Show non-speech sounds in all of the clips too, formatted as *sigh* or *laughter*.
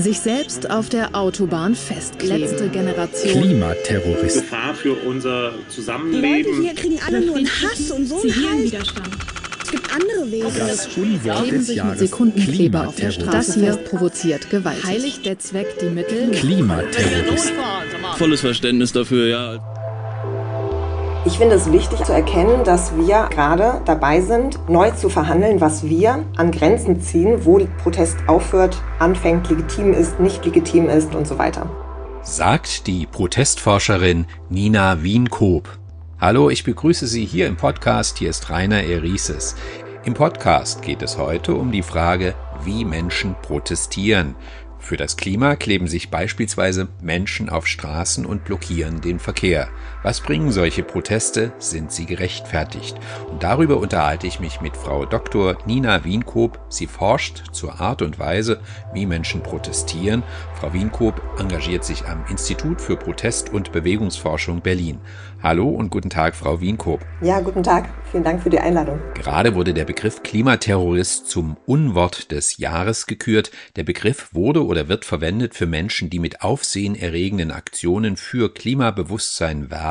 Sich selbst auf der Autobahn festkleben. Letzte Generation. Klimaterrorist. Gefahr für unser Zusammenleben. Die Leute hier kriegen alle nur einen Hass und so einen Widerstand. Es gibt andere Wege. Das Unwort des sich mit Jahres. Sekundenkleber auf der Straße. Das hier provoziert Gewalt. Heiligt der Zweck die Mittel? Klimaterrorist. Volles Verständnis dafür, ja. Ich finde es wichtig zu erkennen, dass wir gerade dabei sind, neu zu verhandeln, was wir an Grenzen ziehen, wo Protest aufhört, anfängt, legitim ist, nicht legitim ist und so weiter. sagt die Protestforscherin Nina Wienkoop. Hallo, ich begrüße Sie hier im Podcast. Hier ist Rainer Erises. Im Podcast geht es heute um die Frage, wie Menschen protestieren. Für das Klima kleben sich beispielsweise Menschen auf Straßen und blockieren den Verkehr. Was bringen solche Proteste? Sind sie gerechtfertigt? Und darüber unterhalte ich mich mit Frau Dr. Nina Wienkoop. Sie forscht zur Art und Weise, wie Menschen protestieren. Frau Wienkoop engagiert sich am Institut für Protest- und Bewegungsforschung Berlin. Hallo und guten Tag, Frau Wienkoop. Ja, guten Tag. Vielen Dank für die Einladung. Gerade wurde der Begriff Klimaterrorist zum Unwort des Jahres gekürt. Der Begriff wurde oder wird verwendet für Menschen, die mit aufsehenerregenden Aktionen für Klimabewusstsein werben.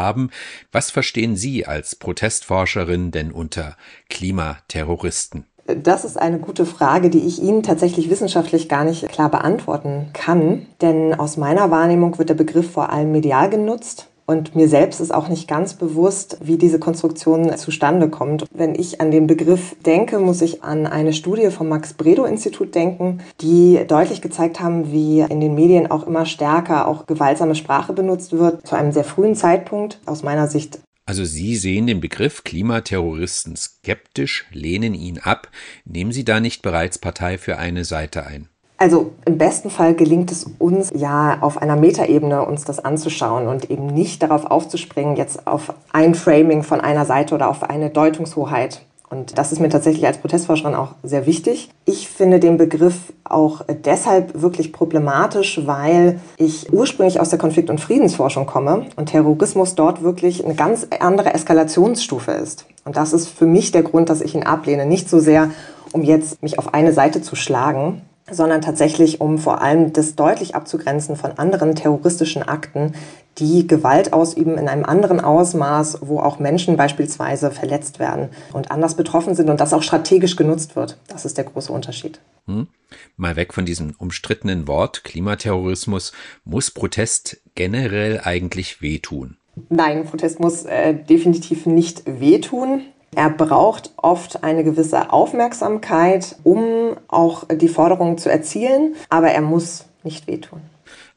Was verstehen Sie als Protestforscherin denn unter Klimaterroristen? Das ist eine gute Frage, die ich Ihnen tatsächlich wissenschaftlich gar nicht klar beantworten kann. Denn aus meiner Wahrnehmung wird der Begriff vor allem medial genutzt. Und mir selbst ist auch nicht ganz bewusst, wie diese Konstruktion zustande kommt. Wenn ich an den Begriff denke, muss ich an eine Studie vom Max-Bredow-Institut denken, die deutlich gezeigt haben, wie in den Medien auch immer stärker auch gewaltsame Sprache benutzt wird, zu einem sehr frühen Zeitpunkt. Aus meiner Sicht Also Sie sehen den Begriff Klimaterroristen skeptisch, lehnen ihn ab. Nehmen Sie da nicht bereits Partei für eine Seite ein? Also im besten Fall gelingt es uns ja auf einer Metaebene uns das anzuschauen und eben nicht darauf aufzuspringen, jetzt auf ein Framing von einer Seite oder auf eine Deutungshoheit. Und das ist mir tatsächlich als Protestforscherin auch sehr wichtig. Ich finde den Begriff auch deshalb wirklich problematisch, weil ich ursprünglich aus der Konflikt- und Friedensforschung komme und Terrorismus dort wirklich eine ganz andere Eskalationsstufe ist. Und das ist für mich der Grund, dass ich ihn ablehne. Nicht so sehr, um jetzt mich auf eine Seite zu schlagen, sondern tatsächlich, um vor allem das deutlich abzugrenzen von anderen terroristischen Akten, die Gewalt ausüben in einem anderen Ausmaß, wo auch Menschen beispielsweise verletzt werden und anders betroffen sind und das auch strategisch genutzt wird. Das ist der große Unterschied. Hm? Mal weg von diesem umstrittenen Wort Klimaterrorismus. Muss Protest generell eigentlich wehtun? Nein, Protest muss äh, definitiv nicht wehtun. Er braucht oft eine gewisse Aufmerksamkeit, um auch die Forderungen zu erzielen, aber er muss nicht wehtun.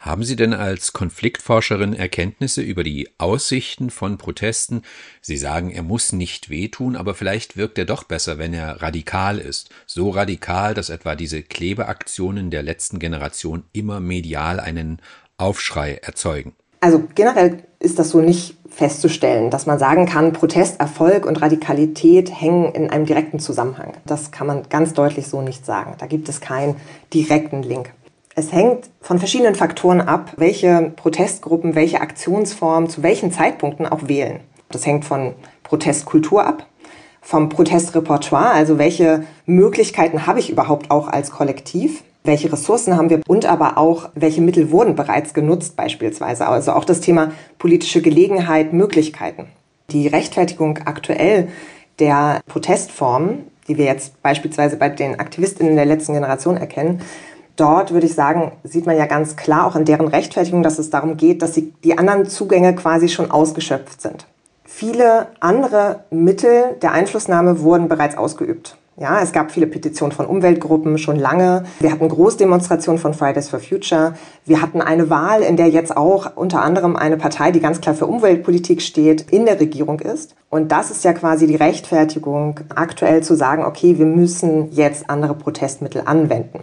Haben Sie denn als Konfliktforscherin Erkenntnisse über die Aussichten von Protesten? Sie sagen, er muss nicht wehtun, aber vielleicht wirkt er doch besser, wenn er radikal ist. So radikal, dass etwa diese Klebeaktionen der letzten Generation immer medial einen Aufschrei erzeugen. Also generell ist das so nicht festzustellen, dass man sagen kann, Protesterfolg und Radikalität hängen in einem direkten Zusammenhang. Das kann man ganz deutlich so nicht sagen. Da gibt es keinen direkten Link. Es hängt von verschiedenen Faktoren ab, welche Protestgruppen, welche Aktionsformen zu welchen Zeitpunkten auch wählen. Das hängt von Protestkultur ab, vom Protestrepertoire, also welche Möglichkeiten habe ich überhaupt auch als Kollektiv, welche Ressourcen haben wir und aber auch, welche Mittel wurden bereits genutzt beispielsweise. Also auch das Thema politische Gelegenheit, Möglichkeiten. Die Rechtfertigung aktuell der Protestformen, die wir jetzt beispielsweise bei den Aktivistinnen der letzten Generation erkennen, dort würde ich sagen, sieht man ja ganz klar auch in deren Rechtfertigung, dass es darum geht, dass sie die anderen Zugänge quasi schon ausgeschöpft sind. Viele andere Mittel der Einflussnahme wurden bereits ausgeübt. Ja, es gab viele Petitionen von Umweltgruppen schon lange. Wir hatten Großdemonstrationen von Fridays for Future. Wir hatten eine Wahl, in der jetzt auch unter anderem eine Partei, die ganz klar für Umweltpolitik steht, in der Regierung ist. Und das ist ja quasi die Rechtfertigung, aktuell zu sagen, okay, wir müssen jetzt andere Protestmittel anwenden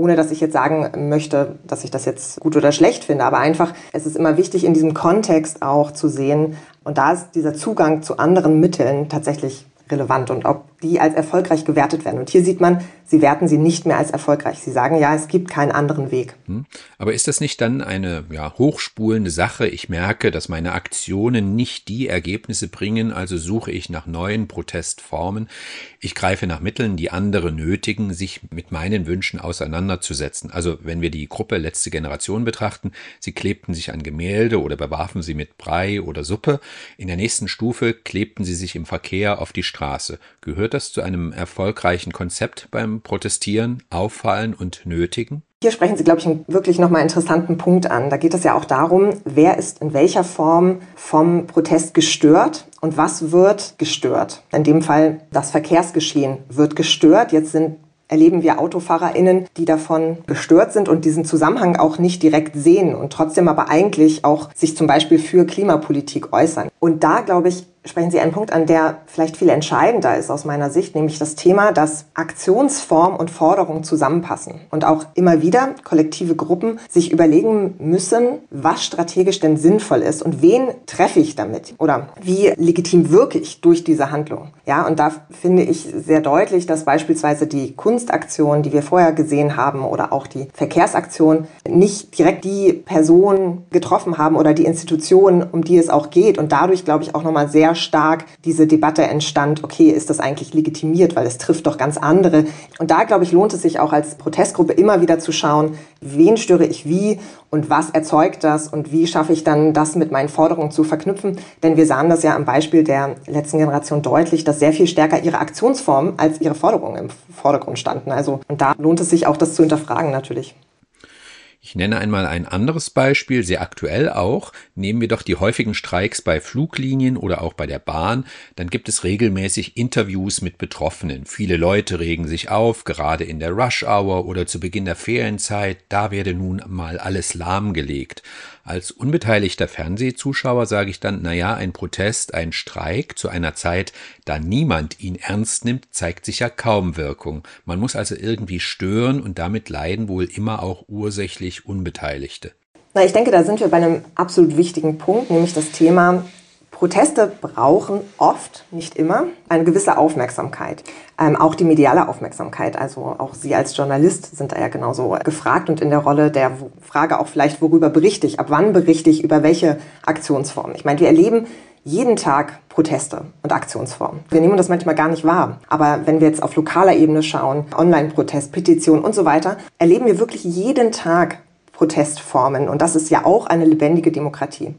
ohne dass ich jetzt sagen möchte, dass ich das jetzt gut oder schlecht finde, aber einfach, es ist immer wichtig, in diesem Kontext auch zu sehen, und da ist dieser Zugang zu anderen Mitteln tatsächlich relevant. Und ob die als erfolgreich gewertet werden. Und hier sieht man, sie werten sie nicht mehr als erfolgreich. Sie sagen ja, es gibt keinen anderen Weg. Hm. Aber ist das nicht dann eine ja, hochspulende Sache? Ich merke, dass meine Aktionen nicht die Ergebnisse bringen, also suche ich nach neuen Protestformen. Ich greife nach Mitteln, die andere nötigen, sich mit meinen Wünschen auseinanderzusetzen. Also wenn wir die Gruppe letzte Generation betrachten, sie klebten sich an Gemälde oder bewarfen sie mit Brei oder Suppe. In der nächsten Stufe klebten sie sich im Verkehr auf die Straße. Gehört das zu einem erfolgreichen Konzept beim Protestieren, Auffallen und Nötigen? Hier sprechen Sie, glaube ich, einen wirklich nochmal interessanten Punkt an. Da geht es ja auch darum, wer ist in welcher Form vom Protest gestört und was wird gestört. In dem Fall das Verkehrsgeschehen wird gestört. Jetzt sind erleben wir AutofahrerInnen, die davon gestört sind und diesen Zusammenhang auch nicht direkt sehen und trotzdem aber eigentlich auch sich zum Beispiel für Klimapolitik äußern. Und da, glaube ich, sprechen Sie einen Punkt an, der vielleicht viel entscheidender ist aus meiner Sicht, nämlich das Thema, dass Aktionsform und Forderung zusammenpassen und auch immer wieder kollektive Gruppen sich überlegen müssen, was strategisch denn sinnvoll ist und wen treffe ich damit oder wie legitim wirke ich durch diese Handlung. Ja, und da finde ich sehr deutlich, dass beispielsweise die Kunstaktion, die wir vorher gesehen haben oder auch die Verkehrsaktion nicht direkt die Person getroffen haben oder die Institution, um die es auch geht und dadurch, glaube ich, auch nochmal sehr stark diese Debatte entstand, okay, ist das eigentlich legitimiert, weil es trifft doch ganz andere. Und da, glaube ich, lohnt es sich auch als Protestgruppe immer wieder zu schauen, wen störe ich wie und was erzeugt das und wie schaffe ich dann das mit meinen Forderungen zu verknüpfen. Denn wir sahen das ja am Beispiel der letzten Generation deutlich, dass sehr viel stärker ihre Aktionsformen als ihre Forderungen im Vordergrund standen. Also, und da lohnt es sich auch, das zu hinterfragen natürlich. Ich nenne einmal ein anderes Beispiel, sehr aktuell auch. Nehmen wir doch die häufigen Streiks bei Fluglinien oder auch bei der Bahn. Dann gibt es regelmäßig Interviews mit Betroffenen. Viele Leute regen sich auf, gerade in der Rush Hour oder zu Beginn der Ferienzeit. Da werde nun mal alles lahmgelegt. Als unbeteiligter Fernsehzuschauer sage ich dann, naja, ein Protest, ein Streik zu einer Zeit, da niemand ihn ernst nimmt, zeigt sich ja kaum Wirkung. Man muss also irgendwie stören und damit leiden wohl immer auch ursächlich Unbeteiligte. Na, ich denke, da sind wir bei einem absolut wichtigen Punkt, nämlich das Thema Proteste brauchen oft, nicht immer, eine gewisse Aufmerksamkeit. Ähm, auch die mediale Aufmerksamkeit. Also auch Sie als Journalist sind da ja genauso gefragt und in der Rolle der Frage auch vielleicht, worüber berichte ich, ab wann berichte ich, über welche Aktionsformen. Ich meine, wir erleben jeden Tag Proteste und Aktionsformen. Wir nehmen das manchmal gar nicht wahr. Aber wenn wir jetzt auf lokaler Ebene schauen, Online-Protest, Petition und so weiter, erleben wir wirklich jeden Tag Protestformen. Und das ist ja auch eine lebendige Demokratie.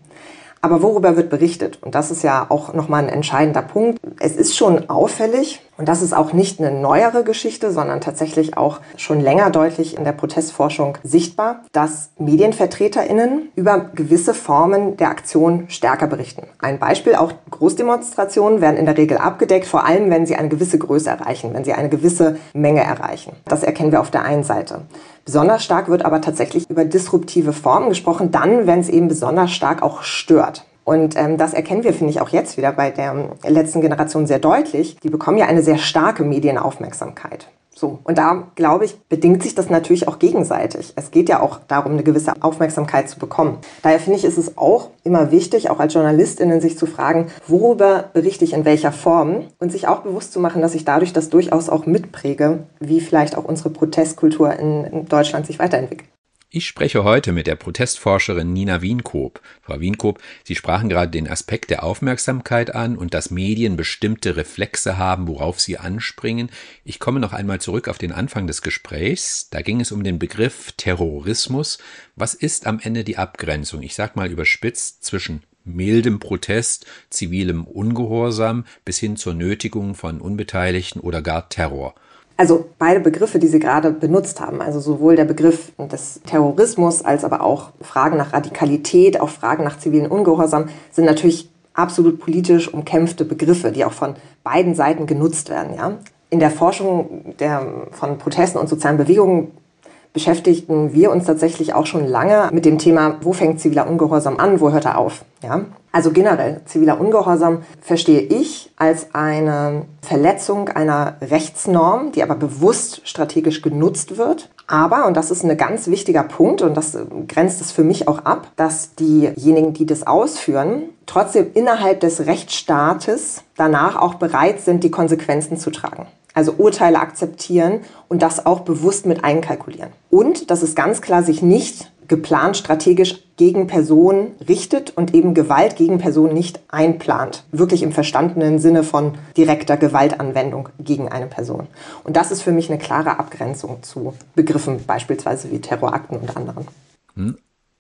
Aber worüber wird berichtet? Und das ist ja auch nochmal ein entscheidender Punkt. Es ist schon auffällig, und das ist auch nicht eine neuere Geschichte, sondern tatsächlich auch schon länger deutlich in der Protestforschung sichtbar, dass MedienvertreterInnen über gewisse Formen der Aktion stärker berichten. Ein Beispiel, auch Großdemonstrationen werden in der Regel abgedeckt, vor allem wenn sie eine gewisse Größe erreichen, wenn sie eine gewisse Menge erreichen. Das erkennen wir auf der einen Seite. Besonders stark wird aber tatsächlich über disruptive Formen gesprochen, dann, wenn es eben besonders stark auch stört. Und ähm, das erkennen wir, finde ich, auch jetzt wieder bei der letzten Generation sehr deutlich. Die bekommen ja eine sehr starke Medienaufmerksamkeit. So. Und da, glaube ich, bedingt sich das natürlich auch gegenseitig. Es geht ja auch darum, eine gewisse Aufmerksamkeit zu bekommen. Daher finde ich, ist es auch immer wichtig, auch als JournalistInnen sich zu fragen, worüber berichte ich in welcher Form und sich auch bewusst zu machen, dass ich dadurch das durchaus auch mitpräge, wie vielleicht auch unsere Protestkultur in, in Deutschland sich weiterentwickelt. Ich spreche heute mit der Protestforscherin Nina Wienkoop. Frau Wienkoop, Sie sprachen gerade den Aspekt der Aufmerksamkeit an und dass Medien bestimmte Reflexe haben, worauf sie anspringen. Ich komme noch einmal zurück auf den Anfang des Gesprächs. Da ging es um den Begriff Terrorismus. Was ist am Ende die Abgrenzung? Ich sag mal überspitzt zwischen mildem Protest, zivilem Ungehorsam bis hin zur Nötigung von Unbeteiligten oder gar Terror. Also beide Begriffe, die Sie gerade benutzt haben, also sowohl der Begriff des Terrorismus als aber auch Fragen nach Radikalität, auch Fragen nach zivilen Ungehorsam, sind natürlich absolut politisch umkämpfte Begriffe, die auch von beiden Seiten genutzt werden. Ja? In der Forschung der, von Protesten und sozialen Bewegungen beschäftigten wir uns tatsächlich auch schon lange mit dem Thema, wo fängt ziviler Ungehorsam an, wo hört er auf. Ja? Also generell, ziviler Ungehorsam verstehe ich als eine Verletzung einer Rechtsnorm, die aber bewusst strategisch genutzt wird. Aber, und das ist ein ganz wichtiger Punkt, und das grenzt es für mich auch ab, dass diejenigen, die das ausführen, trotzdem innerhalb des Rechtsstaates danach auch bereit sind, die Konsequenzen zu tragen. Also Urteile akzeptieren und das auch bewusst mit einkalkulieren. Und dass es ganz klar sich nicht geplant strategisch gegen Personen richtet und eben Gewalt gegen Personen nicht einplant. Wirklich im verstandenen Sinne von direkter Gewaltanwendung gegen eine Person. Und das ist für mich eine klare Abgrenzung zu Begriffen beispielsweise wie Terrorakten und anderen.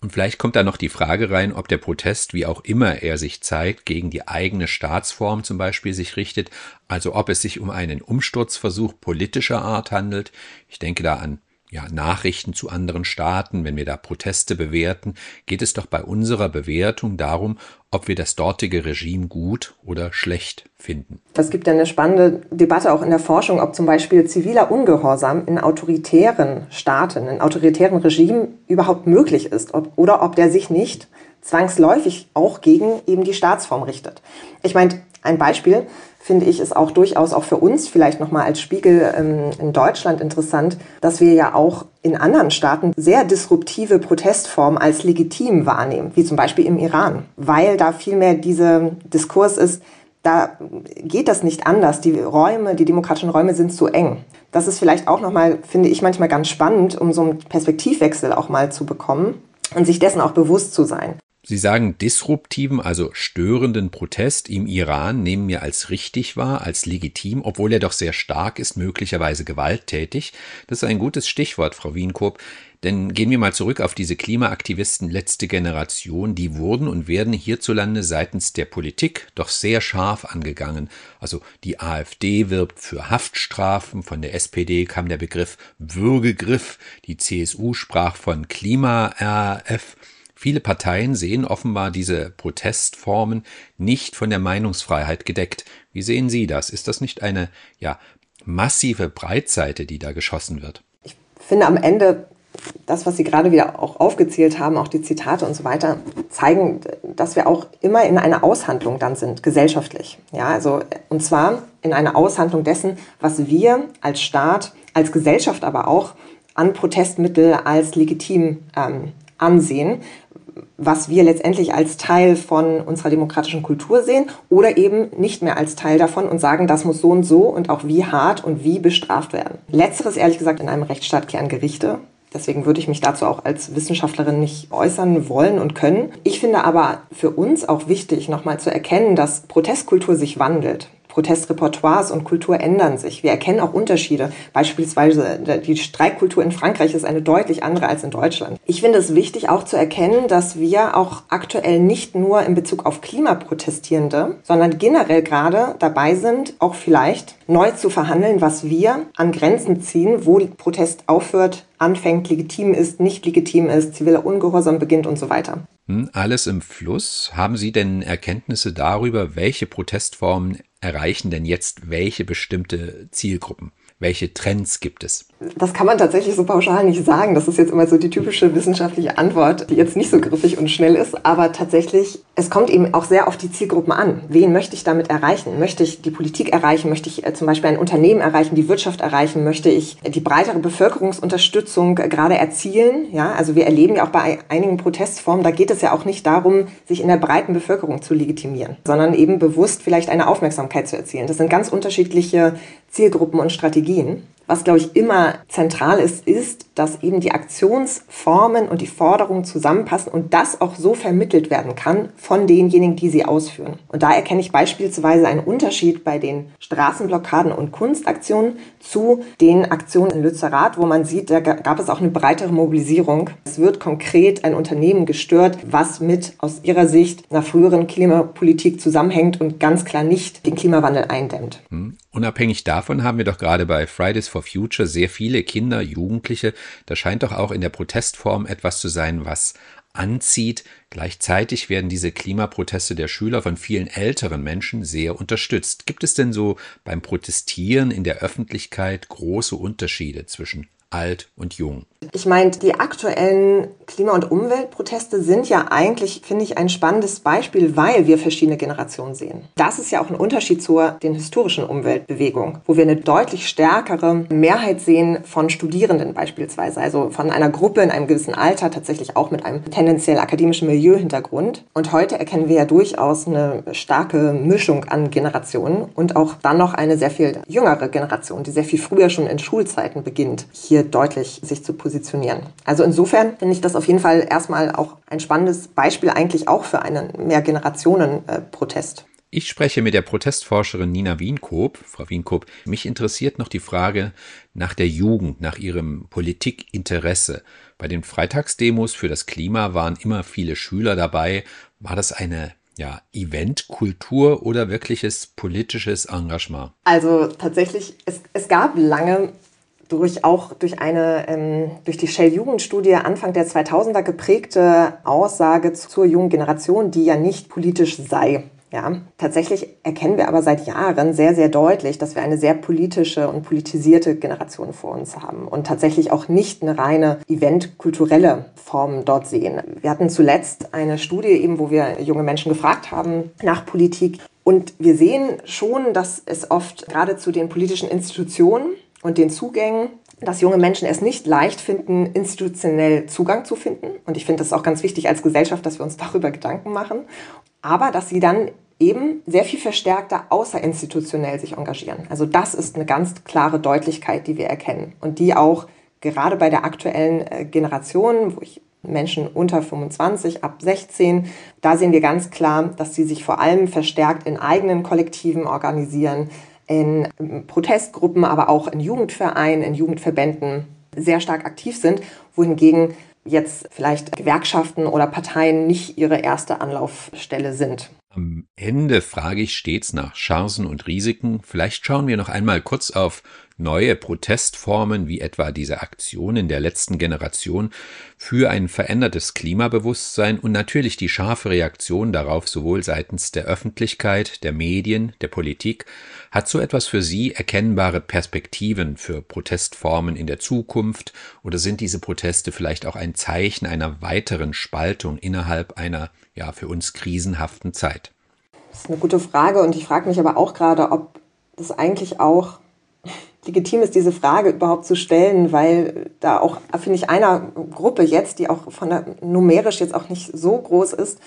Und vielleicht kommt da noch die Frage rein, ob der Protest, wie auch immer er sich zeigt, gegen die eigene Staatsform zum Beispiel sich richtet, also ob es sich um einen Umsturzversuch politischer Art handelt. Ich denke da an ja, Nachrichten zu anderen Staaten, wenn wir da Proteste bewerten, geht es doch bei unserer Bewertung darum, ob wir das dortige Regime gut oder schlecht finden. Es gibt ja eine spannende Debatte auch in der Forschung, ob zum Beispiel ziviler Ungehorsam in autoritären Staaten, in autoritären Regimen überhaupt möglich ist ob, oder ob der sich nicht zwangsläufig auch gegen eben die Staatsform richtet. Ich meine, ein Beispiel, finde ich, ist auch durchaus auch für uns vielleicht nochmal als Spiegel ähm, in Deutschland interessant, dass wir ja auch in anderen Staaten sehr disruptive Protestformen als legitim wahrnehmen, wie zum Beispiel im Iran, weil da vielmehr dieser Diskurs ist, da geht das nicht anders. Die Räume, die demokratischen Räume sind zu eng. Das ist vielleicht auch nochmal, finde ich manchmal ganz spannend, um so einen Perspektivwechsel auch mal zu bekommen und sich dessen auch bewusst zu sein. Sie sagen disruptiven, also störenden Protest im Iran nehmen wir als richtig wahr, als legitim, obwohl er doch sehr stark ist, möglicherweise gewalttätig. Das ist ein gutes Stichwort, Frau Wienkoop. Denn gehen wir mal zurück auf diese Klimaaktivisten letzte Generation, die wurden und werden hierzulande seitens der Politik doch sehr scharf angegangen. Also die AfD wirbt für Haftstrafen, von der SPD kam der Begriff Würgegriff, die CSU sprach von Klima-RAF. Viele Parteien sehen offenbar diese Protestformen nicht von der Meinungsfreiheit gedeckt. Wie sehen Sie das? Ist das nicht eine ja, massive Breitseite, die da geschossen wird? Ich finde am Ende das, was Sie gerade wieder auch aufgezählt haben, auch die Zitate und so weiter, zeigen, dass wir auch immer in einer Aushandlung dann sind, gesellschaftlich. Ja, also, und zwar in einer Aushandlung dessen, was wir als Staat, als Gesellschaft aber auch an Protestmittel als legitim ähm, ansehen, was wir letztendlich als Teil von unserer demokratischen Kultur sehen oder eben nicht mehr als Teil davon und sagen, das muss so und so und auch wie hart und wie bestraft werden. Letzteres ehrlich gesagt in einem Rechtsstaat klären Gerichte. Deswegen würde ich mich dazu auch als Wissenschaftlerin nicht äußern wollen und können. Ich finde aber für uns auch wichtig, nochmal zu erkennen, dass Protestkultur sich wandelt. Protestrepertoires und Kultur ändern sich. Wir erkennen auch Unterschiede. Beispielsweise die Streikkultur in Frankreich ist eine deutlich andere als in Deutschland. Ich finde es wichtig auch zu erkennen, dass wir auch aktuell nicht nur in Bezug auf Klimaprotestierende, sondern generell gerade dabei sind, auch vielleicht neu zu verhandeln, was wir an Grenzen ziehen, wo Protest aufhört, anfängt, legitim ist, nicht legitim ist, ziviler Ungehorsam beginnt und so weiter. Hm, alles im Fluss. Haben Sie denn Erkenntnisse darüber, welche Protestformen erreichen denn jetzt welche bestimmte Zielgruppen? Welche Trends gibt es? Das kann man tatsächlich so pauschal nicht sagen. Das ist jetzt immer so die typische wissenschaftliche Antwort, die jetzt nicht so griffig und schnell ist. Aber tatsächlich, es kommt eben auch sehr auf die Zielgruppen an. Wen möchte ich damit erreichen? Möchte ich die Politik erreichen? Möchte ich äh, zum Beispiel ein Unternehmen erreichen, die Wirtschaft erreichen? Möchte ich die breitere Bevölkerungsunterstützung gerade erzielen? Ja, also wir erleben ja auch bei einigen Protestformen, da geht es ja auch nicht darum, sich in der breiten Bevölkerung zu legitimieren, sondern eben bewusst vielleicht eine Aufmerksamkeit zu erzielen. Das sind ganz unterschiedliche Zielgruppen und Strategien. Was, glaube ich, immer zentral ist, ist, dass eben die Aktionsformen und die Forderungen zusammenpassen und das auch so vermittelt werden kann von denjenigen, die sie ausführen. Und da erkenne ich beispielsweise einen Unterschied bei den Straßenblockaden und Kunstaktionen zu den Aktionen in Lützerath, wo man sieht, da gab es auch eine breitere Mobilisierung. Es wird konkret ein Unternehmen gestört, was mit aus ihrer Sicht einer früheren Klimapolitik zusammenhängt und ganz klar nicht den Klimawandel eindämmt. Hm. Unabhängig davon haben wir doch gerade bei Fridays for Future sehr viele Kinder, Jugendliche. Da scheint doch auch in der Protestform etwas zu sein, was anzieht. Gleichzeitig werden diese Klimaproteste der Schüler von vielen älteren Menschen sehr unterstützt. Gibt es denn so beim Protestieren in der Öffentlichkeit große Unterschiede zwischen alt und jung. Ich meine, die aktuellen Klima- und Umweltproteste sind ja eigentlich, finde ich, ein spannendes Beispiel, weil wir verschiedene Generationen sehen. Das ist ja auch ein Unterschied zur den historischen Umweltbewegung, wo wir eine deutlich stärkere Mehrheit sehen von Studierenden beispielsweise, also von einer Gruppe in einem gewissen Alter, tatsächlich auch mit einem tendenziell akademischen Milieuhintergrund. Und heute erkennen wir ja durchaus eine starke Mischung an Generationen und auch dann noch eine sehr viel jüngere Generation, die sehr viel früher schon in Schulzeiten beginnt, hier deutlich sich zu positionieren positionieren. Also insofern finde ich das auf jeden Fall erstmal auch ein spannendes Beispiel eigentlich auch für einen Mehrgenerationen-Protest. Ich spreche mit der Protestforscherin Nina Wienkoop. Frau Wienkoop, mich interessiert noch die Frage nach der Jugend, nach ihrem Politikinteresse. Bei den Freitagsdemos für das Klima waren immer viele Schüler dabei. War das eine ja, Eventkultur oder wirkliches politisches Engagement? Also tatsächlich, es, es gab lange durch auch durch eine ähm, durch die Shell Jugendstudie Anfang der 2000er geprägte Aussage zur jungen Generation, die ja nicht politisch sei. Ja, tatsächlich erkennen wir aber seit Jahren sehr, sehr deutlich, dass wir eine sehr politische und politisierte Generation vor uns haben und tatsächlich auch nicht eine reine eventkulturelle Form dort sehen. Wir hatten zuletzt eine Studie eben, wo wir junge Menschen gefragt haben nach Politik und wir sehen schon, dass es oft gerade zu den politischen Institutionen und den Zugängen, dass junge Menschen es nicht leicht finden, institutionell Zugang zu finden. Und ich finde das auch ganz wichtig als Gesellschaft, dass wir uns *laughs* darüber Gedanken machen. Aber dass sie dann eben sehr viel verstärkter außerinstitutionell sich engagieren. Also das ist eine ganz klare Deutlichkeit, die wir erkennen und die auch gerade bei der aktuellen äh, Generation, wo ich Menschen unter 25, ab 16, da sehen wir ganz klar, dass sie sich vor allem verstärkt in eigenen Kollektiven organisieren, in Protestgruppen, aber auch in Jugendvereinen, in Jugendverbänden sehr stark aktiv sind, wohingegen jetzt vielleicht Gewerkschaften oder Parteien nicht ihre erste Anlaufstelle sind. Am Ende frage ich stets nach Chancen und Risiken. Vielleicht schauen wir noch einmal kurz auf neue Protestformen wie etwa diese Aktionen der letzten Generation für ein verändertes Klimabewusstsein und natürlich die scharfe Reaktion darauf sowohl seitens der Öffentlichkeit, der Medien, der Politik. Hat so etwas für Sie erkennbare Perspektiven für Protestformen in der Zukunft oder sind diese Proteste vielleicht auch ein Zeichen einer weiteren Spaltung innerhalb einer ja für uns krisenhaften Zeit? Das ist eine gute Frage und ich frage mich aber auch gerade, ob das eigentlich auch legitim ist, diese Frage überhaupt zu stellen, weil da auch, finde ich, einer Gruppe jetzt, die auch von der numerisch jetzt auch nicht so groß ist,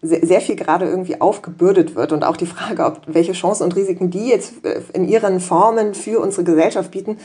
sehr viel gerade irgendwie aufgebürdet wird und auch die Frage, ob welche Chancen und Risiken die jetzt äh, in ihren Formen für unsere Gesellschaft bieten,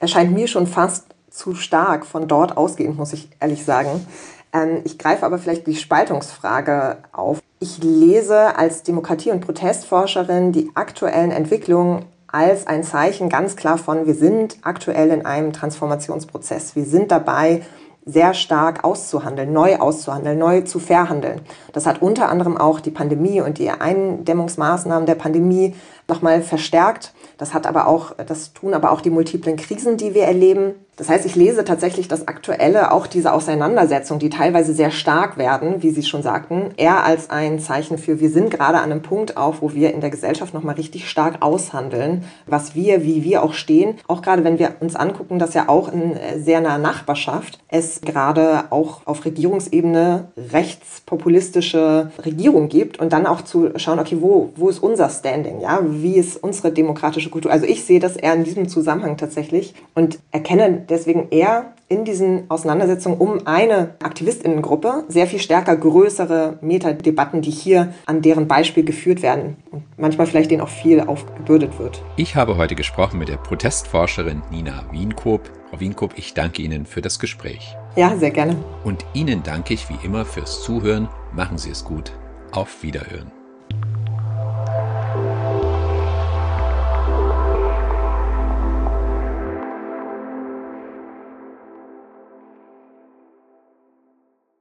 erscheint mir schon fast zu stark von dort ausgehend, muss ich ehrlich sagen. Ähm, ich greife aber vielleicht die Spaltungsfrage auf. Ich lese als Demokratie- und Protestforscherin die aktuellen Entwicklungen als ein Zeichen ganz klar von, wir sind aktuell in einem Transformationsprozess. Wir sind dabei, sehr stark auszuhandeln, neu auszuhandeln, neu zu verhandeln. Das hat unter anderem auch die Pandemie und die Eindämmungsmaßnahmen der Pandemie nochmal verstärkt. Das hat aber auch, das tun aber auch die multiplen Krisen, die wir erleben. Das heißt, ich lese tatsächlich das Aktuelle, auch diese Auseinandersetzung, die teilweise sehr stark werden, wie Sie schon sagten, eher als ein Zeichen für, wir sind gerade an einem Punkt auf, wo wir in der Gesellschaft nochmal richtig stark aushandeln, was wir, wie wir auch stehen. Auch gerade wenn wir uns angucken, dass ja auch in äh, sehr naher Nachbarschaft es gerade auch auf Regierungsebene rechtspopulistische Regierung gibt und dann auch zu schauen, okay, wo, wo ist unser Standing? Ja, wie ist unsere demokratische Kultur? Also ich sehe das eher in diesem Zusammenhang tatsächlich und erkenne deswegen eher in diesen Auseinandersetzungen um eine Aktivistinnengruppe sehr viel stärker größere Metadebatten, die hier an deren Beispiel geführt werden und manchmal vielleicht denen auch viel aufgebürdet wird. Ich habe heute gesprochen mit der Protestforscherin Nina Wienkoop. Frau Wienkoop, ich danke Ihnen für das Gespräch. Ja, sehr gerne. Und Ihnen danke ich wie immer fürs Zuhören. Machen Sie es gut. Auf Wiederhören.